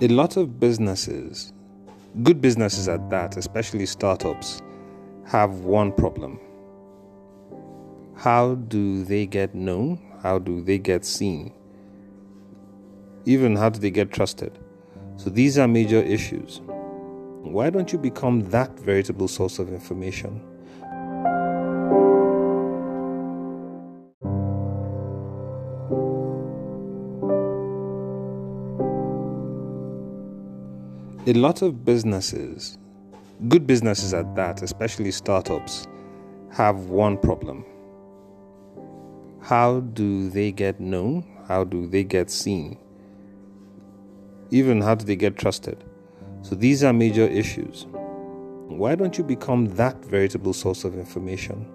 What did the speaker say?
A lot of businesses, good businesses at that, especially startups, have one problem. How do they get known? How do they get seen? Even how do they get trusted? So these are major issues. Why don't you become that veritable source of information? A lot of businesses, good businesses at that, especially startups, have one problem. How do they get known? How do they get seen? Even how do they get trusted? So these are major issues. Why don't you become that veritable source of information?